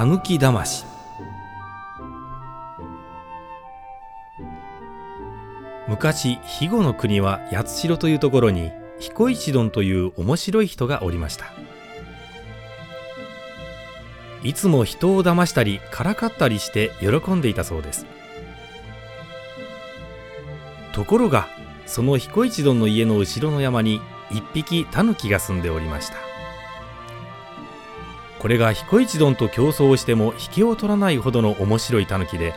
たぬきだまし昔肥後の国は八代というところに彦一丼という面白い人がおりました。いつも人を騙したりからかったりして喜んでいたそうです。ところがその彦一丼の家の後ろの山に一匹タヌキが住んでおりました。これが彦一丼と競争しても引けを取らないほどの面白いタヌキで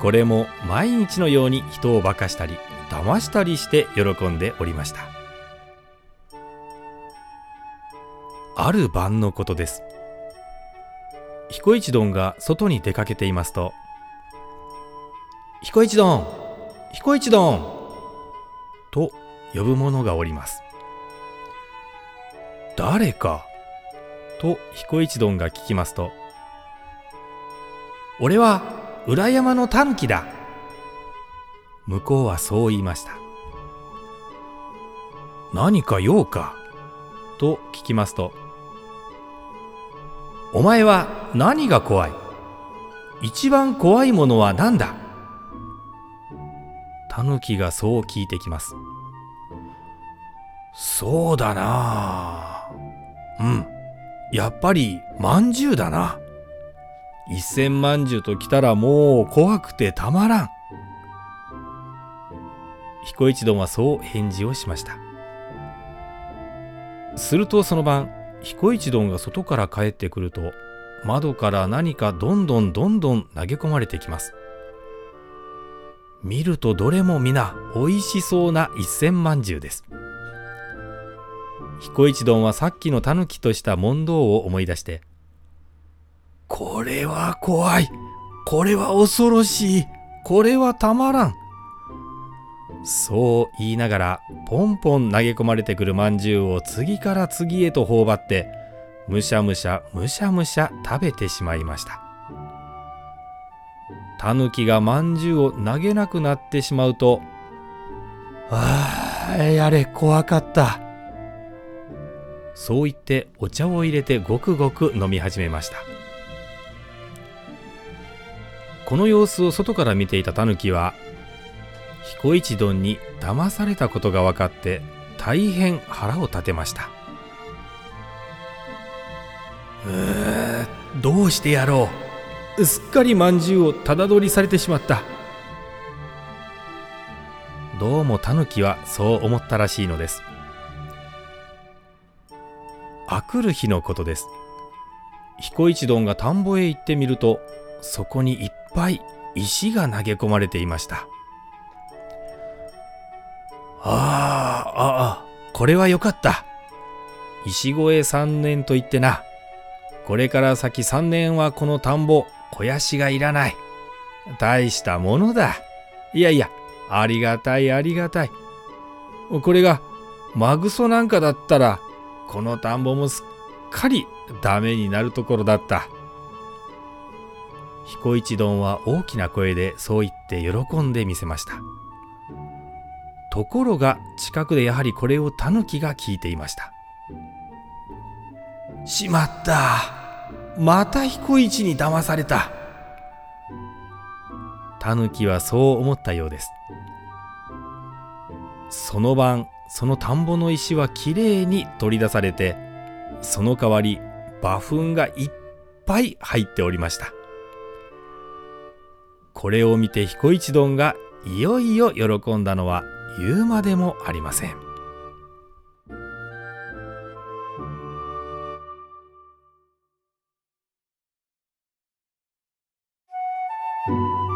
これも毎日のように人を化かしたり騙したりして喜んでおりました。ある晩のことです。彦一丼が外に出かけていますと「彦一丼彦一丼!」と呼ぶ者がおります。誰か？と彦一丼が聞きますと「俺は裏山のタヌキだ」向こうはそう言いました「何か用か?」と聞きますと「お前は何が怖い？一番怖いものは何だ?」タヌキがそう聞いてきますそうだなうんやっぱりまんじゅうだな。一千まんじゅうときたらもう怖くてたまらん。彦一丼はそう返事をしました。するとその晩、彦一丼が外から帰ってくると、窓から何かどんどんどんどん投げ込まれてきます。見るとどれも皆美味しそうな一千まんじゅうです。彦一丼はさっきのタヌキとした問答を思い出して、これは怖い。これは恐ろしい。これはたまらん。そう言いながら、ポンポン投げ込まれてくるまんじゅうを次から次へと頬張って、むしゃむしゃむしゃむしゃ食べてしまいました。タヌキがまんじゅうを投げなくなってしまうと、ああ、やれ怖かった。そう言ってお茶を入れてごくごく飲み始めましたこの様子を外から見ていたタヌキは彦一丼に騙されたことが分かって大変腹を立てましたうーどうしてやろう？すっかりまんじゅうをただ取りされてしまった。どうもタヌキはそう思ったらしいのです。あくる日のことです。彦一丼が田んぼへ行ってみるとそこにいっぱい石が投げ込まれていました。ああああこれはよかった。石越え三年と言ってな。これから先三年はこの田んぼ肥やしがいらない。大したものだ。いやいやありがたいありがたい。これがマグソなんかだったらこの田んぼもすっかりダメになるところだった。彦一丼は大きな声でそう言って喜んでみせました。ところが近くでやはりこれをタヌキが聞いていました。しまった。また彦一に騙された。タヌキはそう思ったようです。その晩その田んぼの石はきれいに取り出されてその代わり馬糞がいっぱい入っておりました。これを見て彦一丼がいよいよ喜んだのは言うまでもありません。Música